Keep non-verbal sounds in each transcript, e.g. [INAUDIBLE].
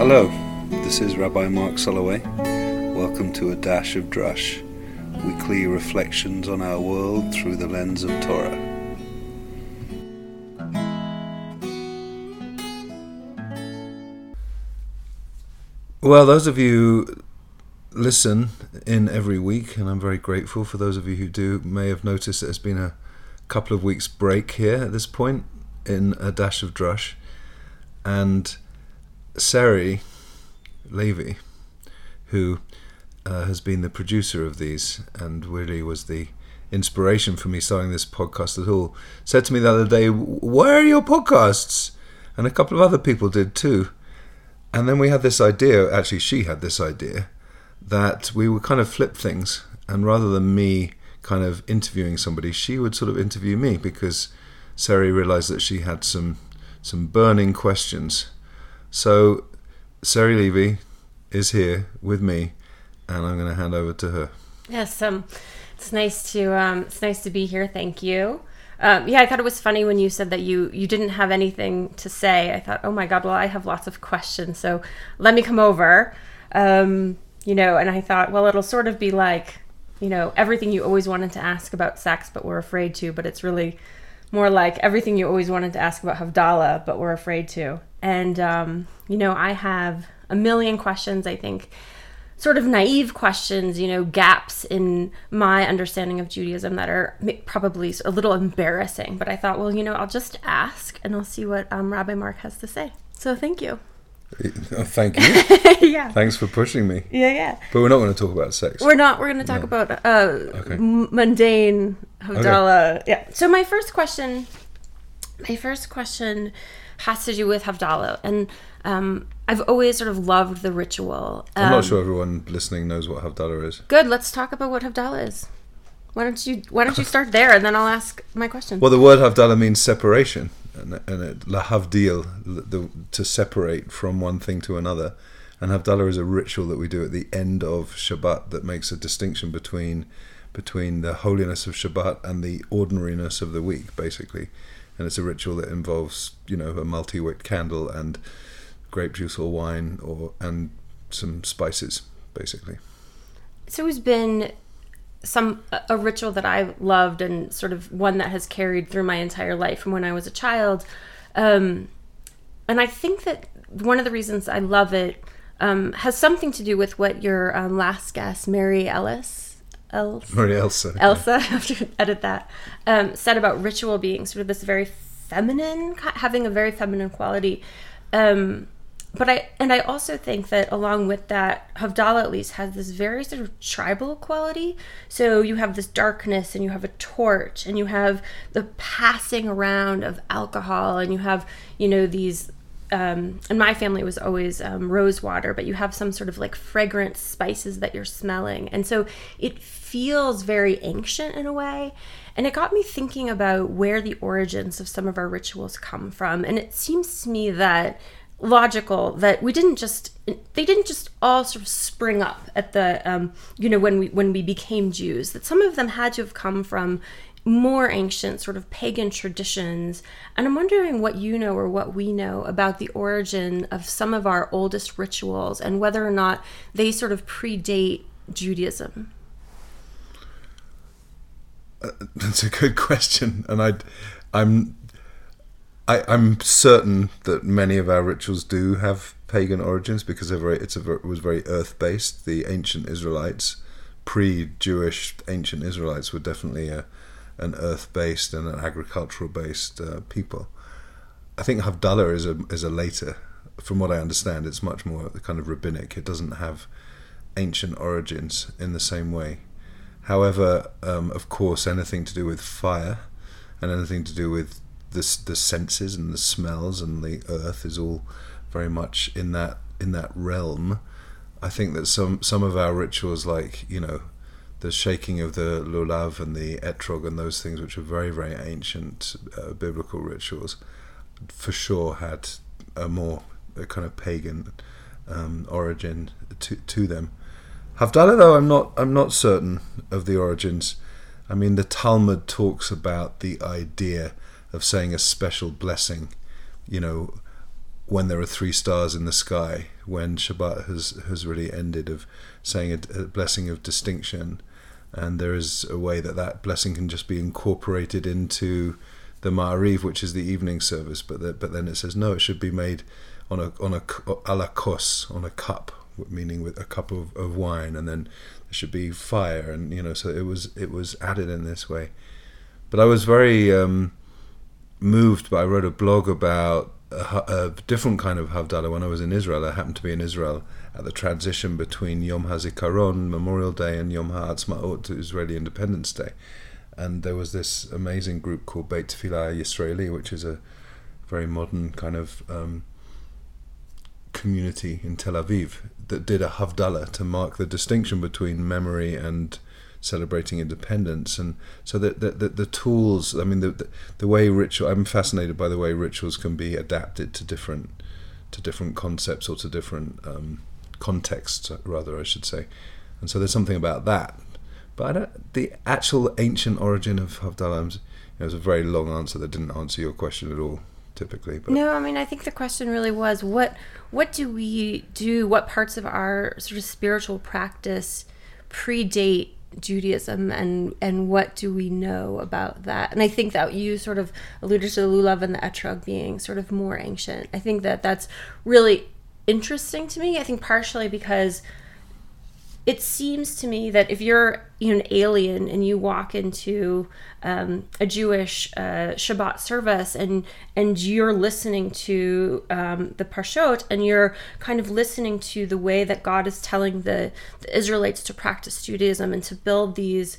Hello, this is Rabbi Mark Soloway. Welcome to A Dash of Drush, weekly reflections on our world through the lens of Torah. Well, those of you listen in every week, and I'm very grateful for those of you who do, may have noticed there's been a couple of weeks break here at this point in A Dash of Drush. And Sari Levy, who uh, has been the producer of these and really was the inspiration for me starting this podcast at all, said to me the other day, Where are your podcasts? And a couple of other people did too. And then we had this idea, actually, she had this idea, that we would kind of flip things. And rather than me kind of interviewing somebody, she would sort of interview me because Sari realized that she had some some burning questions. So Sari Levy is here with me, and I'm going to hand over to her. Yes, um, it's nice to um, it's nice to be here. Thank you. Um, yeah, I thought it was funny when you said that you you didn't have anything to say. I thought, oh my god, well I have lots of questions, so let me come over. Um, you know, and I thought, well, it'll sort of be like, you know, everything you always wanted to ask about sex, but were afraid to. But it's really more like everything you always wanted to ask about Havdalah, but were afraid to. And um, you know, I have a million questions. I think sort of naive questions, you know, gaps in my understanding of Judaism that are probably a little embarrassing. But I thought, well, you know, I'll just ask and I'll see what um, Rabbi Mark has to say. So thank you. Oh, thank you. [LAUGHS] yeah. Thanks for pushing me. Yeah, yeah. But we're not going to talk about sex. We're not. We're going to talk no. about uh, okay. mundane Havdalah. Okay. Yeah. So my first question, my first question has to do with Havdalah. And um, I've always sort of loved the ritual. Um, I'm not um, sure everyone listening knows what Havdalah is. Good. Let's talk about what Havdalah is. Why don't you Why don't you start [LAUGHS] there, and then I'll ask my question. Well, the word Havdalah means separation, and, and it, lahavdil, the, to separate from one thing to another. And Havdalah is a ritual that we do at the end of Shabbat that makes a distinction between between the holiness of Shabbat and the ordinariness of the week, basically and it's a ritual that involves you know a multi-wick candle and grape juice or wine or and some spices basically it's always been some a ritual that I loved and sort of one that has carried through my entire life from when I was a child. Um, and I think that one of the reasons I love it um, has something to do with what your um, last guest, Mary Ellis, Elsa, Maria Elsa. Elsa, [LAUGHS] I have to edit that, um, said about ritual being sort of this very feminine, having a very feminine quality. Um, but I and I also think that along with that, Havdalah at least has this very sort of tribal quality. So you have this darkness, and you have a torch, and you have the passing around of alcohol, and you have you know these um, and my family was always um, rose water, but you have some sort of like fragrant spices that you're smelling. And so it feels very ancient in a way. And it got me thinking about where the origins of some of our rituals come from. And it seems to me that logical that we didn't just they didn't just all sort of spring up at the um, you know when we when we became Jews that some of them had to have come from more ancient sort of pagan traditions. And I'm wondering what you know or what we know about the origin of some of our oldest rituals and whether or not they sort of predate Judaism. Uh, that's a good question, and I, I'm, I, I'm certain that many of our rituals do have pagan origins because very, it's a, it was very earth based. The ancient Israelites, pre-Jewish ancient Israelites, were definitely a an earth-based and an agricultural-based uh, people. I think Havdalah is a is a later. From what I understand, it's much more kind of rabbinic. It doesn't have ancient origins in the same way. However, um, of course, anything to do with fire and anything to do with the the senses and the smells and the earth is all very much in that in that realm. I think that some some of our rituals, like you know, the shaking of the lulav and the etrog and those things, which are very, very ancient uh, biblical rituals, for sure had a more a kind of pagan um, origin to to them. Havdalah, though, I'm not I'm not certain of the origins. I mean, the Talmud talks about the idea of saying a special blessing, you know, when there are three stars in the sky, when Shabbat has has really ended, of saying a, a blessing of distinction, and there is a way that that blessing can just be incorporated into the Ma'ariv, which is the evening service, but the, but then it says no, it should be made on a on a a la kos on a cup, meaning with a cup of, of wine, and then there should be fire, and you know, so it was it was added in this way. But I was very um, moved. But I wrote a blog about a, a, different kind of Havdalah when I was in Israel. I happened to be in Israel at the transition between Yom HaZikaron, Memorial Day, and Yom HaAtzmaut, Israeli Independence Day. And there was this amazing group called Beit Tefillah Yisraeli, which is a very modern kind of um, community in Tel Aviv that did a Havdalah to mark the distinction between memory and celebrating independence. And so the the, the, the tools, I mean, the, the, the way ritual. I'm fascinated by the way rituals can be adapted to different to different concepts or to different um, contexts, rather, I should say. And so there's something about that. But the actual ancient origin of Havdalah, know, was a very long answer that didn't answer your question at all typically. But. No, I mean, I think the question really was what what do we do? What parts of our sort of spiritual practice predate Judaism and and what do we know about that? And I think that you sort of alluded to the lulav and the etrog being sort of more ancient. I think that that's really interesting to me. I think partially because it seems to me that if you're you know, an alien and you walk into um, a Jewish uh, Shabbat service and and you're listening to um, the Parshot and you're kind of listening to the way that God is telling the, the Israelites to practice Judaism and to build these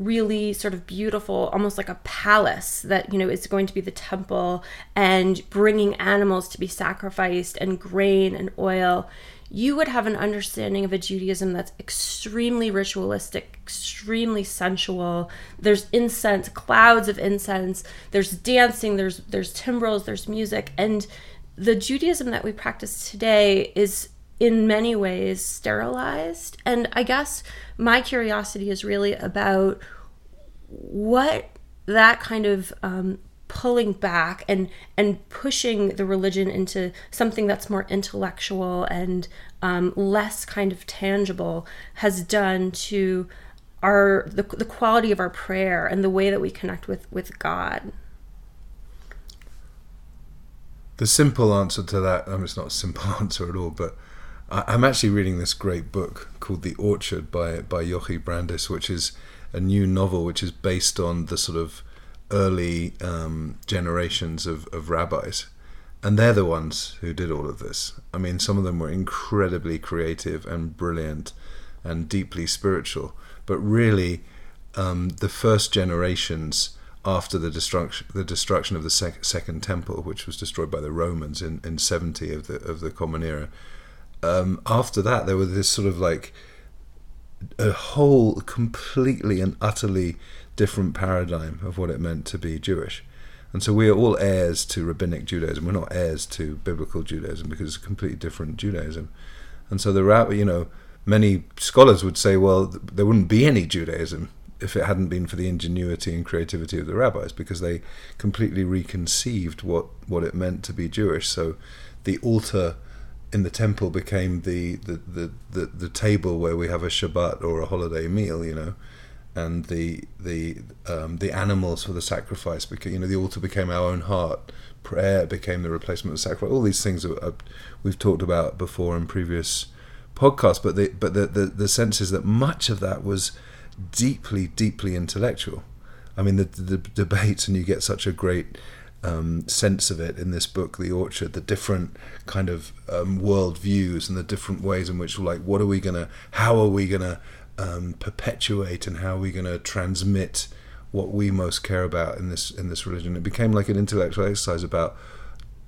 really sort of beautiful almost like a palace that you know is going to be the temple and bringing animals to be sacrificed and grain and oil you would have an understanding of a Judaism that's extremely ritualistic, extremely sensual. There's incense, clouds of incense. There's dancing. There's there's timbrels. There's music, and the Judaism that we practice today is in many ways sterilized. And I guess my curiosity is really about what that kind of um, pulling back and and pushing the religion into something that's more intellectual and um, less kind of tangible has done to our the, the quality of our prayer and the way that we connect with with God. The simple answer to that, I mean, it's not a simple [LAUGHS] answer at all, but I, am actually reading this great book called The Orchard by by Yochi Brandes, which is a new novel which is based on the sort of early um, generations of, of rabbis. And they're the ones who did all of this. I mean, some of them were incredibly creative and brilliant and deeply spiritual. But really, um, the first generations after the destruction, the destruction of the sec- Second Temple, which was destroyed by the Romans in, in 70 of the of the Common Era, um, after that there was this sort of like a whole completely and utterly different paradigm of what it meant to be Jewish. And so we are all heirs to rabbinic Judaism. We're not heirs to biblical Judaism because it's a completely different Judaism. And so the rabbi, you know, many scholars would say, well, there wouldn't be any Judaism if it hadn't been for the ingenuity and creativity of the rabbis, because they completely reconceived what, what it meant to be Jewish. So the altar in the temple became the, the, the, the, the table where we have a Shabbat or a holiday meal, you know and the the um, the animals for the sacrifice because you know the altar became our own heart. Prayer became the replacement of sacrifice. All these things are, we've talked about before in previous podcasts but the but the, the the sense is that much of that was deeply deeply intellectual. I mean the, the, the debates and you get such a great um, sense of it in this book, The Orchard, the different kind of um, world views and the different ways in which, like, what are we gonna, how are we gonna um, perpetuate and how are we're going to transmit what we most care about in this in this religion. It became like an intellectual exercise about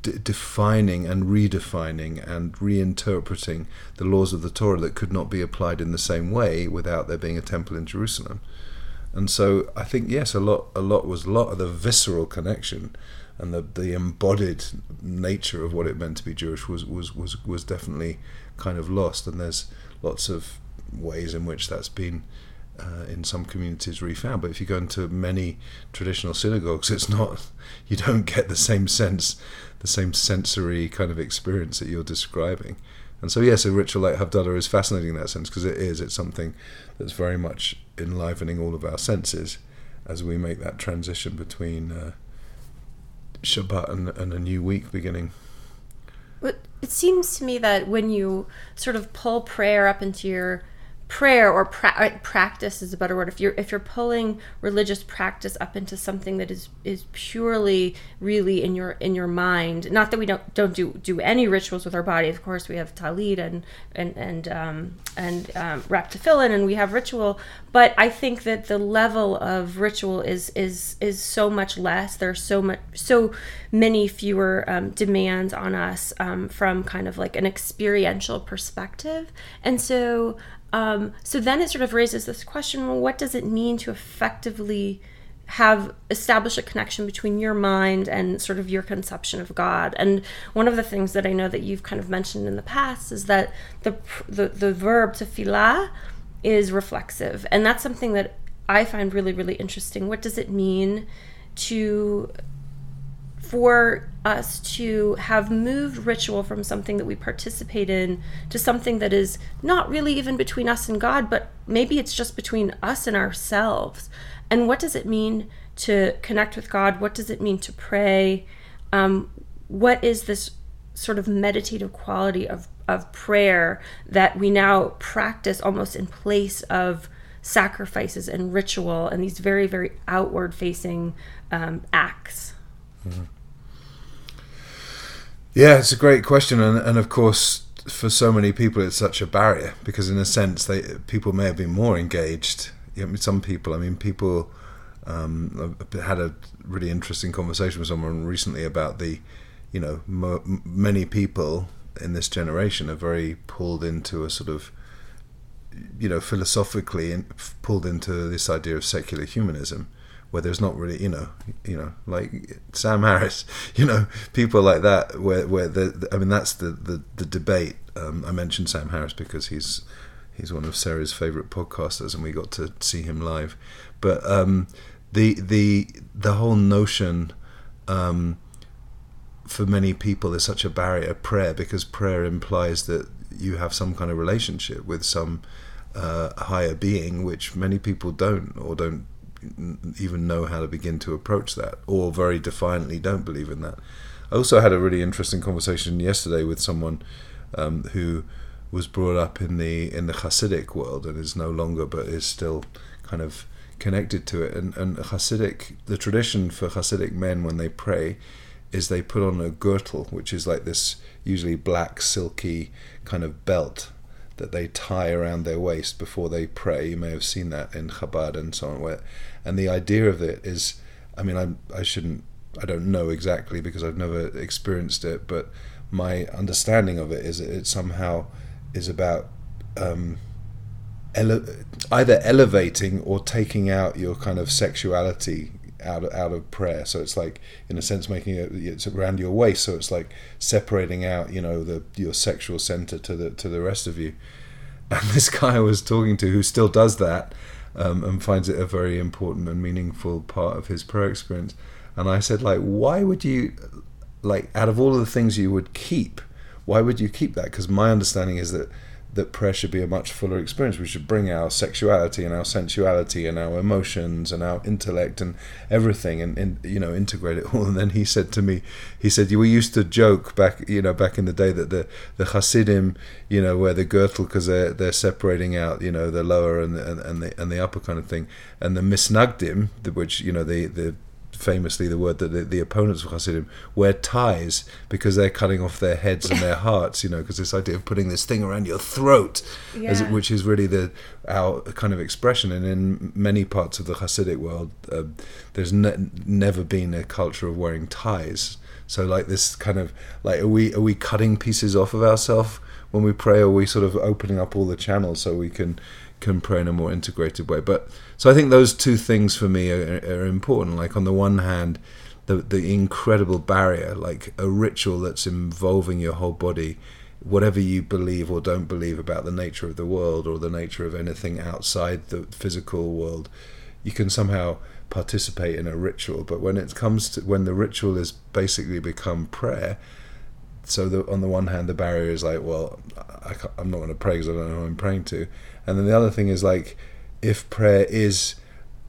d- defining and redefining and reinterpreting the laws of the Torah that could not be applied in the same way without there being a temple in Jerusalem. And so I think yes, a lot a lot was a lot of the visceral connection and the the embodied nature of what it meant to be Jewish was was was was definitely kind of lost. And there's lots of ways in which that's been uh, in some communities refound. But if you go into many traditional synagogues, it's not. [LAUGHS] You don't get the same sense, the same sensory kind of experience that you're describing. And so, yes, a ritual like Havdalah is fascinating in that sense because it is. It's something that's very much enlivening all of our senses as we make that transition between uh, Shabbat and, and a new week beginning. But it seems to me that when you sort of pull prayer up into your prayer or pra- uh, practice is a better word. If you're if you're pulling religious practice up into something that is is purely really in your in your mind not that we don't don't do do any rituals with our body. Of course we have talit and and and um and um wrap tefillin and we have ritual but i think that the level of ritual is is is so much less. There's so much so many fewer um, demands on us um, from kind of like an experiential perspective. And so um, so then it sort of raises this question well, what does it mean to effectively have establish a connection between your mind and sort of your conception of God. And one of the things that I know that you've kind of mentioned in the past is that the the, the verb tefillah is reflexive, and that's something that I find really really interesting. What does it mean to for us to have moved ritual from something that we participate in to something that is not really even between us and God, but maybe it's just between us and ourselves. And what does it mean to connect with God? What does it mean to pray? Um, what is this sort of meditative quality of, of prayer that we now practice almost in place of sacrifices and ritual and these very, very outward facing um, acts? Mm-hmm. Yeah, it's a great question, and and of course, for so many people, it's such a barrier because, in a sense, they people may have been more engaged. You know, some people, I mean, people. Um, had a really interesting conversation with someone recently about the, you know, mo- many people in this generation are very pulled into a sort of, you know, philosophically in, pulled into this idea of secular humanism where there's not really, you know, you know, like Sam Harris, [LAUGHS] you know, people like that, where where the, I mean, that's the the, the debate. Um, I mentioned Sam Harris because he's he's one of Sarah's favorite podcasters, and we got to see him live. But um, the the the whole notion. Um, for many people is such a barrier to prayer because prayer implies that you have some kind of relationship with some uh, higher being which many people don't or don't even know how to begin to approach that, or very defiantly don't believe in that. I also had a really interesting conversation yesterday with someone um, who was brought up in the in the Hasidic world and is no longer, but is still kind of connected to it. And, and Hasidic, the tradition for Hasidic men when they pray is they put on a girdle, which is like this usually black silky kind of belt that they tie around their waist before they pray. You may have seen that in Chabad and so on, where and the idea of it is i mean i i shouldn't i don't know exactly because i've never experienced it but my understanding of it is that it somehow is about um, ele- either elevating or taking out your kind of sexuality out of, out of prayer. So it's like, in a sense, making it it's around your waist. So it's like separating out, you know, the your sexual center to the to the rest of you. [LAUGHS] And this guy I was talking to, who still does that, um, and finds it a very important and meaningful part of his prayer experience. And I said, like, why would you, like, out of all of the things you would keep, why would you keep that? Because my understanding is that that prayer should be a much fuller experience. We should bring our sexuality and our sensuality and our emotions and our intellect and everything, and, and you know integrate it all. [LAUGHS] And then he said to me, he said, "We used to joke back, you know, back in the day that the the Hasidim, you know, wear the girdle because they're they're separating out, you know, the lower and the, and the and the upper kind of thing, and the misnagdim, which you know the the famously the word that the, the opponents of Hasidim wear ties because they're cutting off their heads and their [LAUGHS] hearts, you know, because this idea of putting this thing around your throat, yeah. as, which is really the our kind of expression. And in many parts of the Hasidic world, uh, there's ne- never been a culture of wearing ties. So like this kind of like are we are we cutting pieces off of ourselves when we pray? Or are we sort of opening up all the channels so we can can pray in a more integrated way. But so I think those two things for me are, are important. Like on the one hand, the the incredible barrier, like a ritual that's involving your whole body, whatever you believe or don't believe about the nature of the world or the nature of anything outside the physical world, you can somehow participate in a ritual. But when it comes to when the ritual is basically become prayer, so the, on the one hand the barrier is like, well, I am not going to pray because I don't know who I'm praying to, and then the other thing is like, if prayer is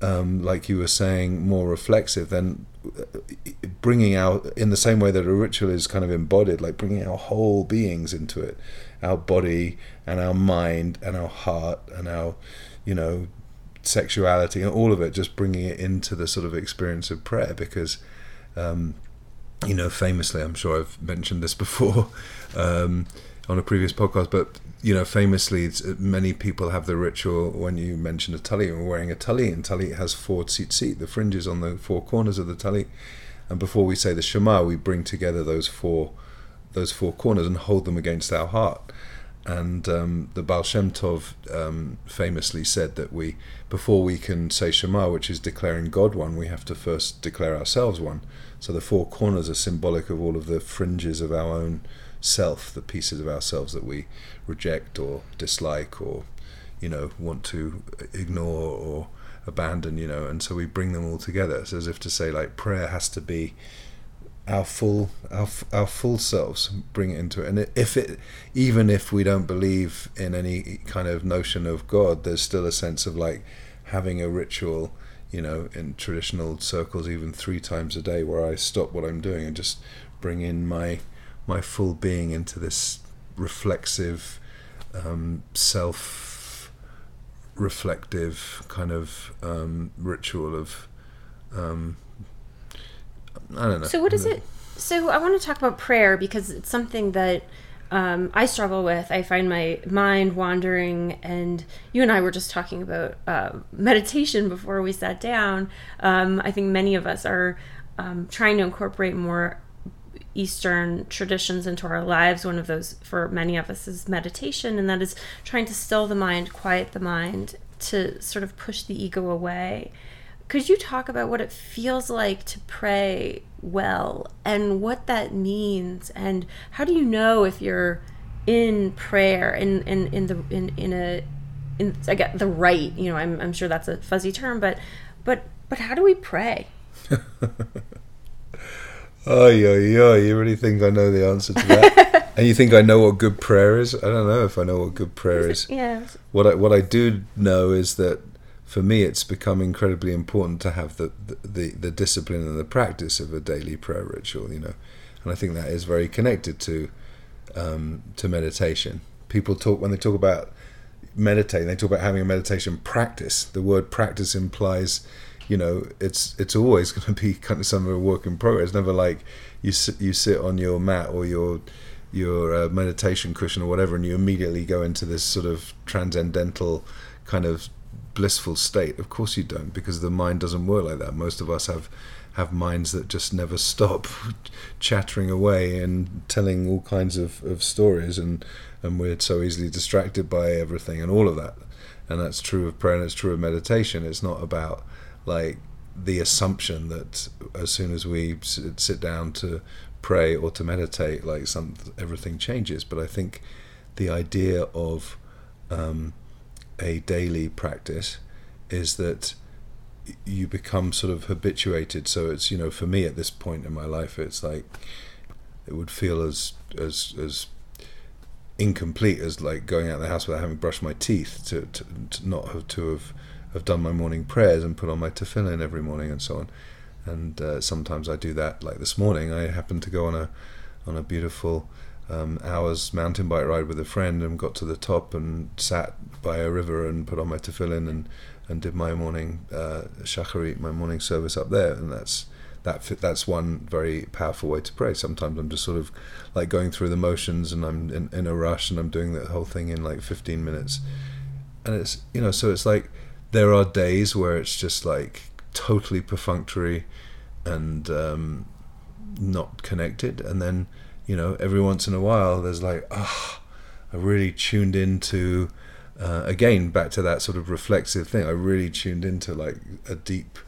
um, like you were saying, more reflexive, then bringing out in the same way that a ritual is kind of embodied, like bringing our whole beings into it, our body and our mind and our heart and our, you know, sexuality and all of it, just bringing it into the sort of experience of prayer because. Um, you know, famously, I'm sure I've mentioned this [LAUGHS] before um, on a previous podcast, but you know, famously, many people have the ritual when you mention a tali or wearing a tali, and tali has four tzitzit, the fringes on the four corners of the tali. And before we say the Shema, we bring together those four those four corners and hold them against our heart. And um, the Baal Shem Tov um, famously said that we, before we can say Shema, which is declaring God one, we have to first declare ourselves one. So the four corners are symbolic of all of the fringes of our own self, the pieces of ourselves that we reject or dislike or, you know, want to ignore or abandon, you know, and so we bring them all together. As if to say, like, prayer has to be our full our, our full selves bring it into it and if it even if we don't believe in any kind of notion of god there's still a sense of like having a ritual you know in traditional circles even three times a day where i stop what i'm doing and just bring in my my full being into this reflexive, um, self reflective kind of um, ritual of. Um, I don't know. So, what is it? So, I want to talk about prayer because it's something that um, I struggle with. I find my mind wandering, and you and I were just talking about uh, meditation before we sat down. Um, I think many of us are um, trying to incorporate more Eastern traditions into our lives. One of those for many of us is meditation, and that is trying to still the mind, quiet the mind, to sort of push the ego away. Could you talk about what it feels like to pray well and what that means, and how do you know if you're in prayer in in, in the in, in a in I get the right, you know, I'm I'm sure that's a fuzzy term, but but but how do we pray? [LAUGHS] Oh, yeah, yeah. You really think I know the answer to that? [LAUGHS] and you think I know what good prayer is? I don't know if I know what good prayer is. [LAUGHS] Yeah. What I what I do know is that for me, it's become incredibly important to have the, the the discipline and the practice of a daily prayer ritual. You know, and I think that is very connected to um, to meditation. People talk when they talk about meditating, they talk about having a meditation practice. The word practice implies you know it's it's always [LAUGHS] going to be kind of some of a work in progress. Never like you sit you sit on your mat or your your uh, meditation cushion or whatever and you immediately go into this sort of transcendental kind of blissful state. Of course you don't because the mind doesn't work like that. Most of us have have minds that just never stop [LAUGHS] chattering away and telling all kinds of, of stories and and we're so easily distracted by everything and all of that. And that's true of prayer and it's true of meditation. It's not about like the assumption that as soon as we sit down to pray or to meditate, like some everything changes. But I think the idea of um, a daily practice is that you become sort of habituated. So it's you know for me at this point in my life, it's like it would feel as as as incomplete as like going out of the house without having brushed my teeth to, to, to not have to have have done my morning prayers and put on my tefillin every morning and so on. And uh, sometimes I do that. Like this morning, I happened to go on a on a beautiful um, hours mountain bike ride with a friend and got to the top and sat by a river and put on my tefillin and and did my morning uh, shacharit, my morning service up there. And that's that that's one very powerful way to pray. Sometimes I'm just sort of like going through the motions and I'm in, in a rush and I'm doing the whole thing in like 15 minutes. And it's you know so it's like there are days where it's just like totally perfunctory and um, not connected, and then you know every once in a while there's like ah, oh, I really tuned into uh, again back to that sort of reflexive thing. I really tuned into like a deep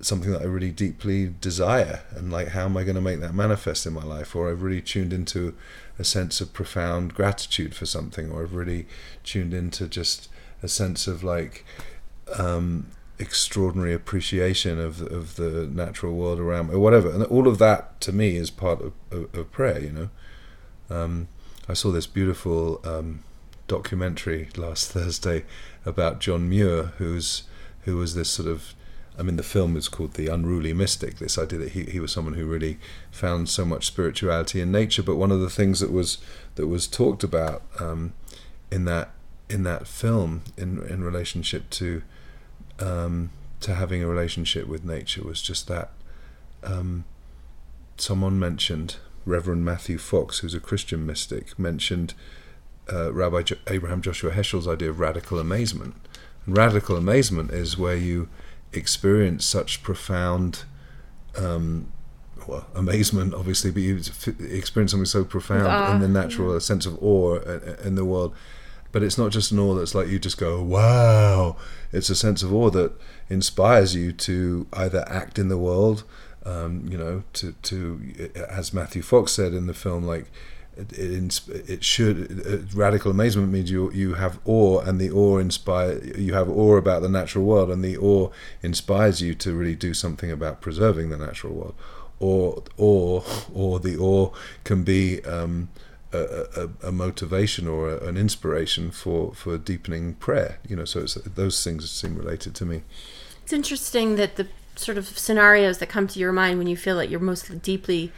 something that I really deeply desire, and like how am I going to make that manifest in my life? Or I've really tuned into a sense of profound gratitude for something, or I've really tuned into just a sense of like um, extraordinary appreciation of of the natural world around me, or whatever. And all of that to me is part of, of, of prayer. You know, um, I saw this beautiful um, documentary last [LAUGHS] Thursday about John Muir, who's who was this sort of I mean, the film is called The Unruly Mystic. This idea that he, he was someone who really found so much spirituality in nature. But one of the things that was that was talked about um, in that in that film in in relationship to um, to having a relationship with nature was just that um, someone mentioned Reverend Matthew Fox, who's a Christian mystic, mentioned uh, Rabbi jo- Abraham Joshua Heschel's idea of radical amazement. And radical amazement is where you experience such profound um, well, amazement, obviously, but you experience something so profound uh, in the natural yeah. sense of awe in the world. But it's not just an awe that's like you just go, wow. It's a sense of awe that inspires you to either act in the world, um, you know, to, to, as Matthew Fox said in the film, like, it, it should uh, radical amazement means you you have awe and the awe inspire you have awe about the natural world and the awe inspires you to really do something about preserving the natural world or or or the awe can be um, a, a, a, motivation or a, an inspiration for for deepening prayer you know so it's those things seem related to me it's interesting that the sort of scenarios that come to your mind when you feel that you're most deeply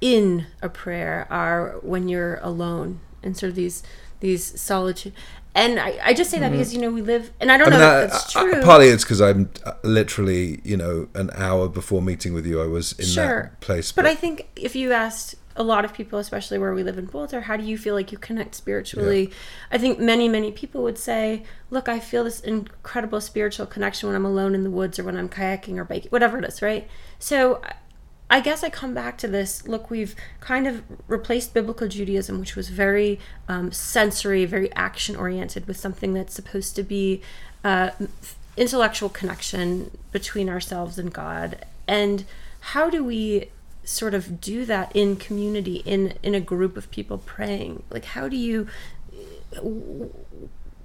in a prayer are when you're alone and sort of these these solitude and I, I just say that mm-hmm. because you know we live and I don't I know mean, if that's true. Partly it's because I'm uh, literally you know an hour before meeting with you I was in sure. that place. But, but, I think if you asked a lot of people, especially where we live in Boulder, how do you feel like you connect spiritually? Yeah. I think many many people would say, look, I feel this incredible spiritual connection when I'm alone in the woods or when I'm kayaking or biking, whatever it is, right? So I guess I come back to this. Look, we've kind of replaced biblical Judaism, which was very um, sensory, very action oriented, with something that's supposed to be uh, intellectual connection between ourselves and God. And how do we sort of do that in community, in in a group of people praying? Like, how do you?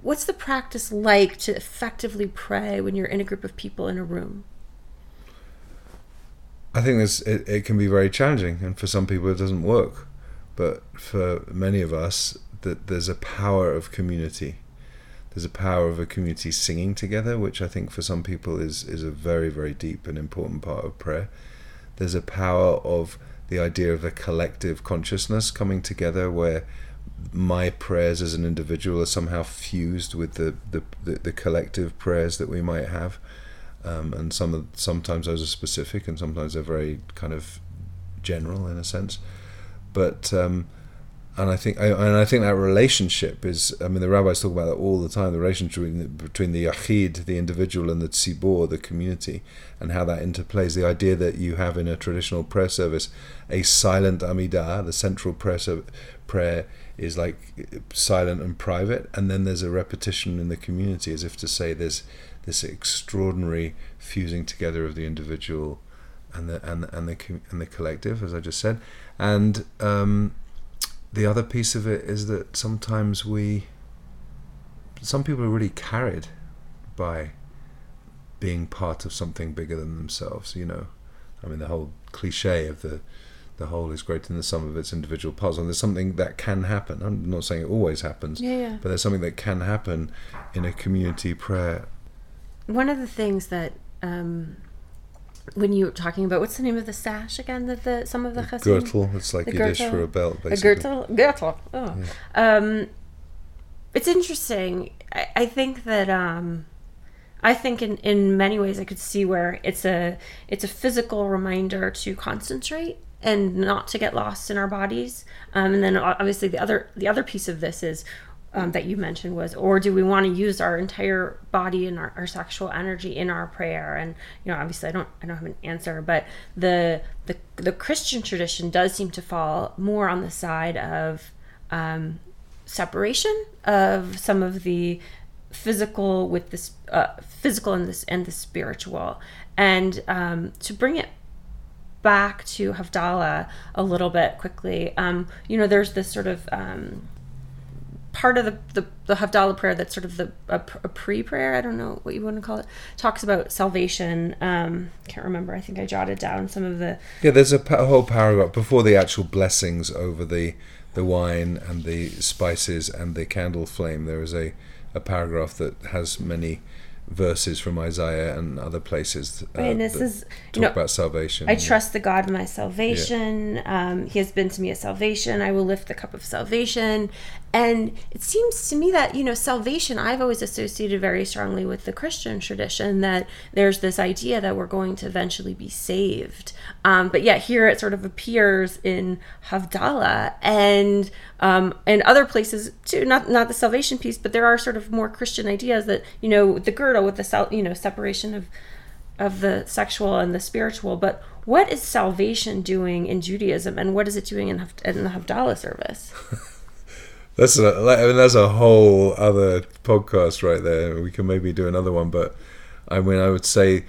What's the practice like to effectively pray when you're in a group of people in a room? I think this it, it can be very challenging, and for some people it doesn't work. But for many of us, that there's a power of community. There's a power of a community singing together, which I think for some people is is a very very deep and important part of prayer. There's a power of the idea of a collective consciousness coming together, where my prayers as an individual are somehow fused with the the, the, the collective prayers that we might have um, and some of, sometimes those are specific and sometimes they're very kind of general in a sense. But um, and I think and I think that relationship is. I mean, the rabbis talk about that all the time. The relationship between the, between the yachid, the individual, and the tzibor, the community, and how that interplays. The idea that you have in a traditional prayer service a silent amidah, the central prayer prayer is like silent and private, and then there's a repetition in the community, as if to say there's this extraordinary fusing together of the individual and the and and the and the collective, as I just said, and um, the other piece of it is that sometimes we, some people are really carried by being part of something bigger than themselves. You know, I mean the whole cliche of the the whole is greater than the sum of its individual parts. And there's something that can happen. I'm not saying it always happens, yeah, yeah. but there's something that can happen in a community prayer one of the things that um, when you were talking about what's the name of the sash again that the some of the chassim, girdle it's like the Yiddish girdle, for a belt basically. a girdle oh. Yeah. um, it's interesting. I, I think that um, I think in, in many ways I could see where it's a it's a physical reminder to concentrate and not to get lost in our bodies. Um, and then obviously the other the other piece of this is um, that you mentioned was, or do we want to use our entire body and our, our, sexual energy in our prayer? And you know, obviously, I don't, I don't have an answer, but the the the Christian tradition does seem to fall more on the side of um, separation of some of the physical with this uh, physical and this and the spiritual, and um, to bring it back to Havdalah a little bit quickly. Um, you know, there's this sort of um, part of the, the, the Havdalah prayer that's sort of the a, a pre prayer. I don't know what you want to call it. Talks about salvation. Um, can't remember. I think I jotted down some of the. Yeah, there's a, a whole paragraph before the actual blessings over the the wine and the spices and the candle flame. There is a a paragraph that has many verses from Isaiah and other places uh, and this that is talk you know about salvation. I trust the God of my salvation. Um, he has been to me a salvation. I will lift the cup of salvation. And it seems to me that, you know, salvation, I've always associated very strongly with the Christian tradition that there's this idea that we're going to eventually be saved. Um, but yet here it sort of appears in Havdalah and um, and other places too. Not not the salvation piece, but there are sort of more Christian ideas that you know the girdle with the sal- you know separation of of the sexual and the spiritual. But what is salvation doing in Judaism, and what is it doing in, in the Havdalah service? [LAUGHS] That's a I mean that's a whole other podcast right there. We can maybe do another one, but I mean I would say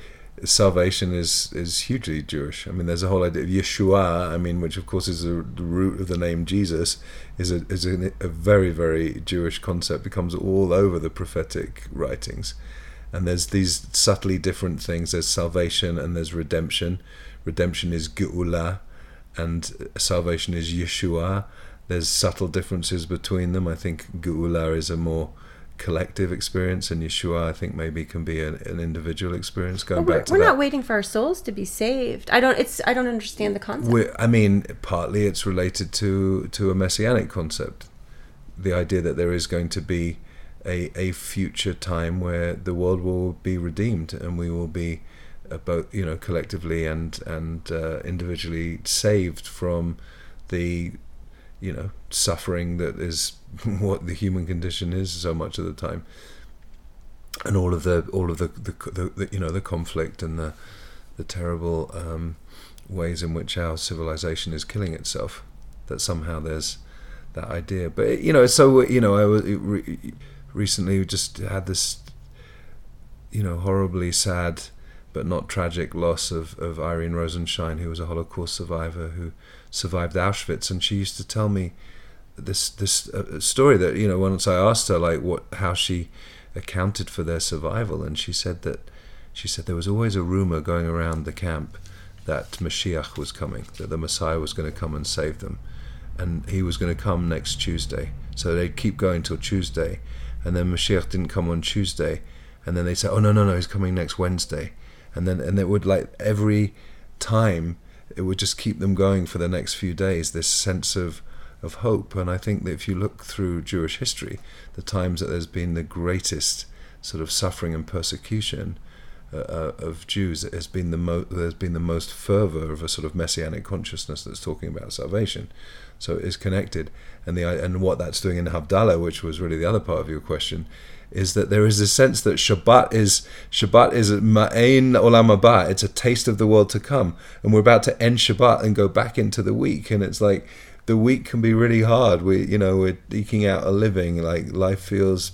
salvation is is hugely Jewish. I mean there's a whole idea of Yeshua. I mean which of course is the, the root of the name Jesus is a is a, a very very Jewish concept. Becomes all over the prophetic writings, and there's these subtly different things. There's salvation and there's redemption. Redemption is Geula, and salvation is Yeshua there's subtle differences between them. I think Geula is a more collective experience, and Yeshua, I think, maybe can be an, an individual experience. Going we're back to we're that, not waiting for our souls to be saved. I don't. It's. I don't understand the concept. We're- I mean, partly it's related to to a messianic concept, the idea that there is going to be a a future time where the world will be redeemed and we will be uh, both you know collectively and and uh, individually saved from the you know suffering that is [LAUGHS] what the human condition is so much of the time. And all of the all of the, the, the, the you know the conflict and the the terrible um, ways in which our civilization is killing itself that somehow there's that idea. But you know so you know I was re- recently just had this you know horribly sad but not tragic loss of, of Irene Rosenstein who was a Holocaust survivor who survived Auschwitz and she used to tell me this this uh, story that you know once I asked her like what how she accounted for their survival and she said that she said there was always a rumor going around the camp that Mashiach was coming that the Messiah was going to come and save them and he was going to come next Tuesday. So they'd keep going till Tuesday and then Mashiach didn't come on Tuesday and then they say oh no no no he's coming next Wednesday. And then and it would like every time it would just keep them going for the next few days this sense of of hope. And I think that if you look through Jewish history the times that there's been the greatest sort of suffering and persecution uh, uh, of Jews has been the mo- there's been the most fervor of a sort of messianic consciousness that's talking about salvation. So it is connected. And the and what that's doing in Havdalah which was really the other part of your question is that there is a sense that Shabbat is Shabbat is ma'ain olam haba. It's a taste of the world to come, and we're about to end Shabbat and go back into the week, and it's like the week can be really hard. We, you know, we're eking out a living. Like life feels,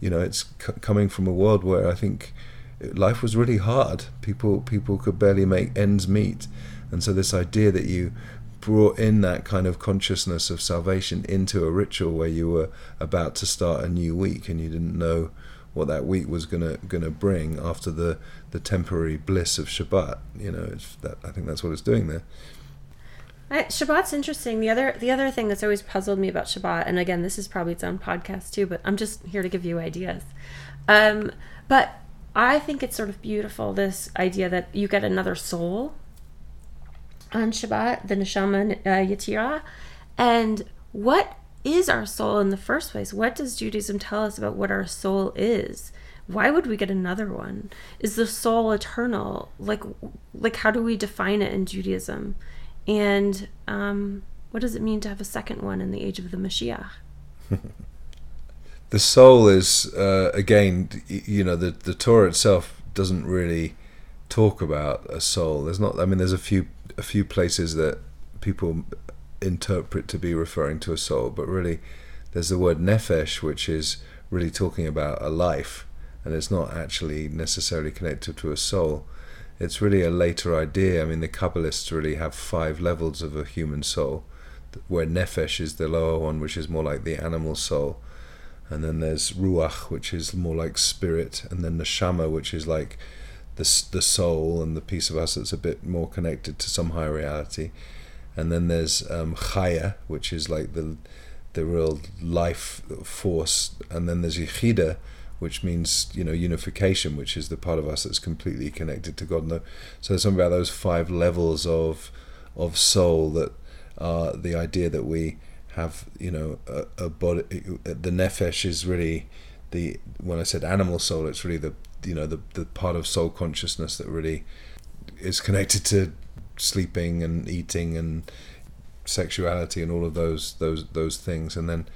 you know, it's c- coming from a world where I think life was really hard. People people could barely make ends meet, and so this idea that you brought in that kind of consciousness of salvation into a ritual where you were about to start a new week and you didn't know what that week was gonna gonna bring after the the temporary bliss of Shabbat. You know, that I think that's what it's doing there. I, Shabbat's interesting. The other the other thing that's always puzzled me about Shabbat, and again, this is probably its own podcast too, but I'm just here to give you ideas. Um, but I think it's sort of beautiful this idea that you get another soul on Shabbat, the neshama uh, yatira, and what is our soul in the first place? What does Judaism tell us about what our soul is? Why would we get another one? Is the soul eternal? Like, like how do we define it in Judaism? And um, what does it mean to have a second one in the age of the Mashiach? [LAUGHS] the soul is uh, again, you know, the the Torah itself doesn't really talk about a soul. There's not. I mean, there's a few a few places that people interpret to be referring to a soul, but really, there's the word nefesh, which is really talking about a life, and it's not actually necessarily connected to a soul. It's really a later idea. I mean, the Kabbalists really have five levels of a human soul, where nefesh is the lower one, which is more like the animal soul, and then there's ruach, which is more like spirit, and then neshama, which is like the the soul and the piece of us that's a bit more connected to some higher reality, and then there's um, chaya, which is like the the real life force, and then there's yichida, which means you know unification, which is the part of us that's completely connected to God. So there's something about those five levels of of soul that are the idea that we have, you know, a, a body. The nefesh is really the when I said animal soul, it's really the you know the the part of soul consciousness that really is connected to sleeping and eating and sexuality and all of those those those things. And then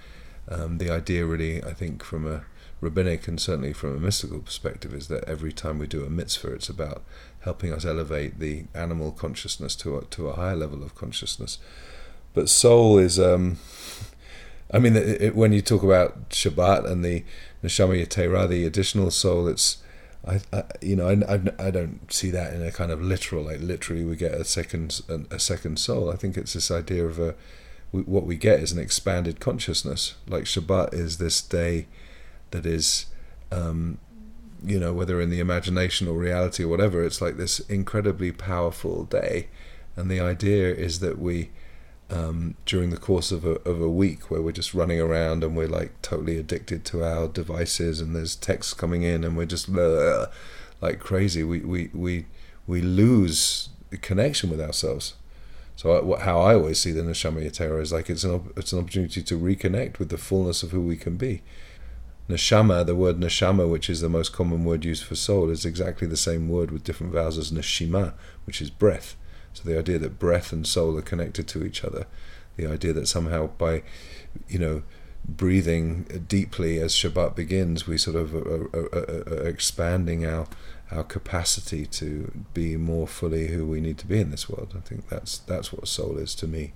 um, the idea really I think from a rabbinic and certainly from a mystical perspective is that every time we do a mitzvah it's about helping us elevate the animal consciousness to a, to a higher level of consciousness. But soul is um, I mean it, it, when you talk about Shabbat and the neshama yetera the additional soul it's I, I, you know, I, I, I, don't see that in a kind of literal, like literally we get a second a, second soul. I think it's this idea of a what we get is an expanded consciousness. Like Shabbat is this day that is, um, you know, whether in the imagination or reality or whatever, it's like this incredibly powerful day, and the idea is that we um, during the course of a, of a week where we're just running around and we're like totally addicted to our devices and there's texts coming in and we're just uh, like crazy. We, we, we, we lose connection with ourselves. So how I always see the neshama yetera is like it's an it's an opportunity to reconnect with the fullness of who we can be. Neshama, the word neshama, which is the most common word used for soul, is exactly the same word with different vowels as neshima, which is breath. So the idea that breath and soul are connected to each other, the idea that somehow by, you know, breathing deeply as Shabbat begins, we sort of are, are, are, expanding our our capacity to be more fully who we need to be in this world. I think that's that's what soul is to me.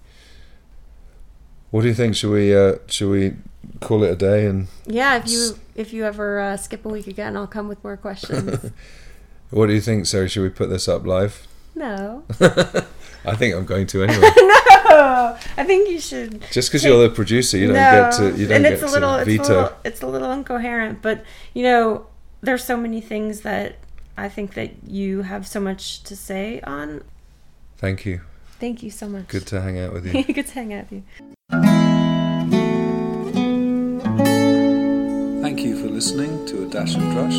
What do you think? Should we uh, should we call it a day? And yeah, if you if you ever uh, skip a week again, I'll come with more questions. [LAUGHS] what do you think, Sarah? Should we put this up live? No. [LAUGHS] I think I'm going to [LAUGHS] anyway. no, I think you should. Just because you're the producer, you don't no. get to. You don't and it's get a little, to veto. It's a little, it's a little incoherent, but you know, there's so many things that I think that you have so much to say on. Thank you. Thank you so much. Good to hang out with you. [LAUGHS] Good to hang out with you. Thank you for listening to A Dash of Drush.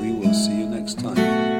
We will see you next time.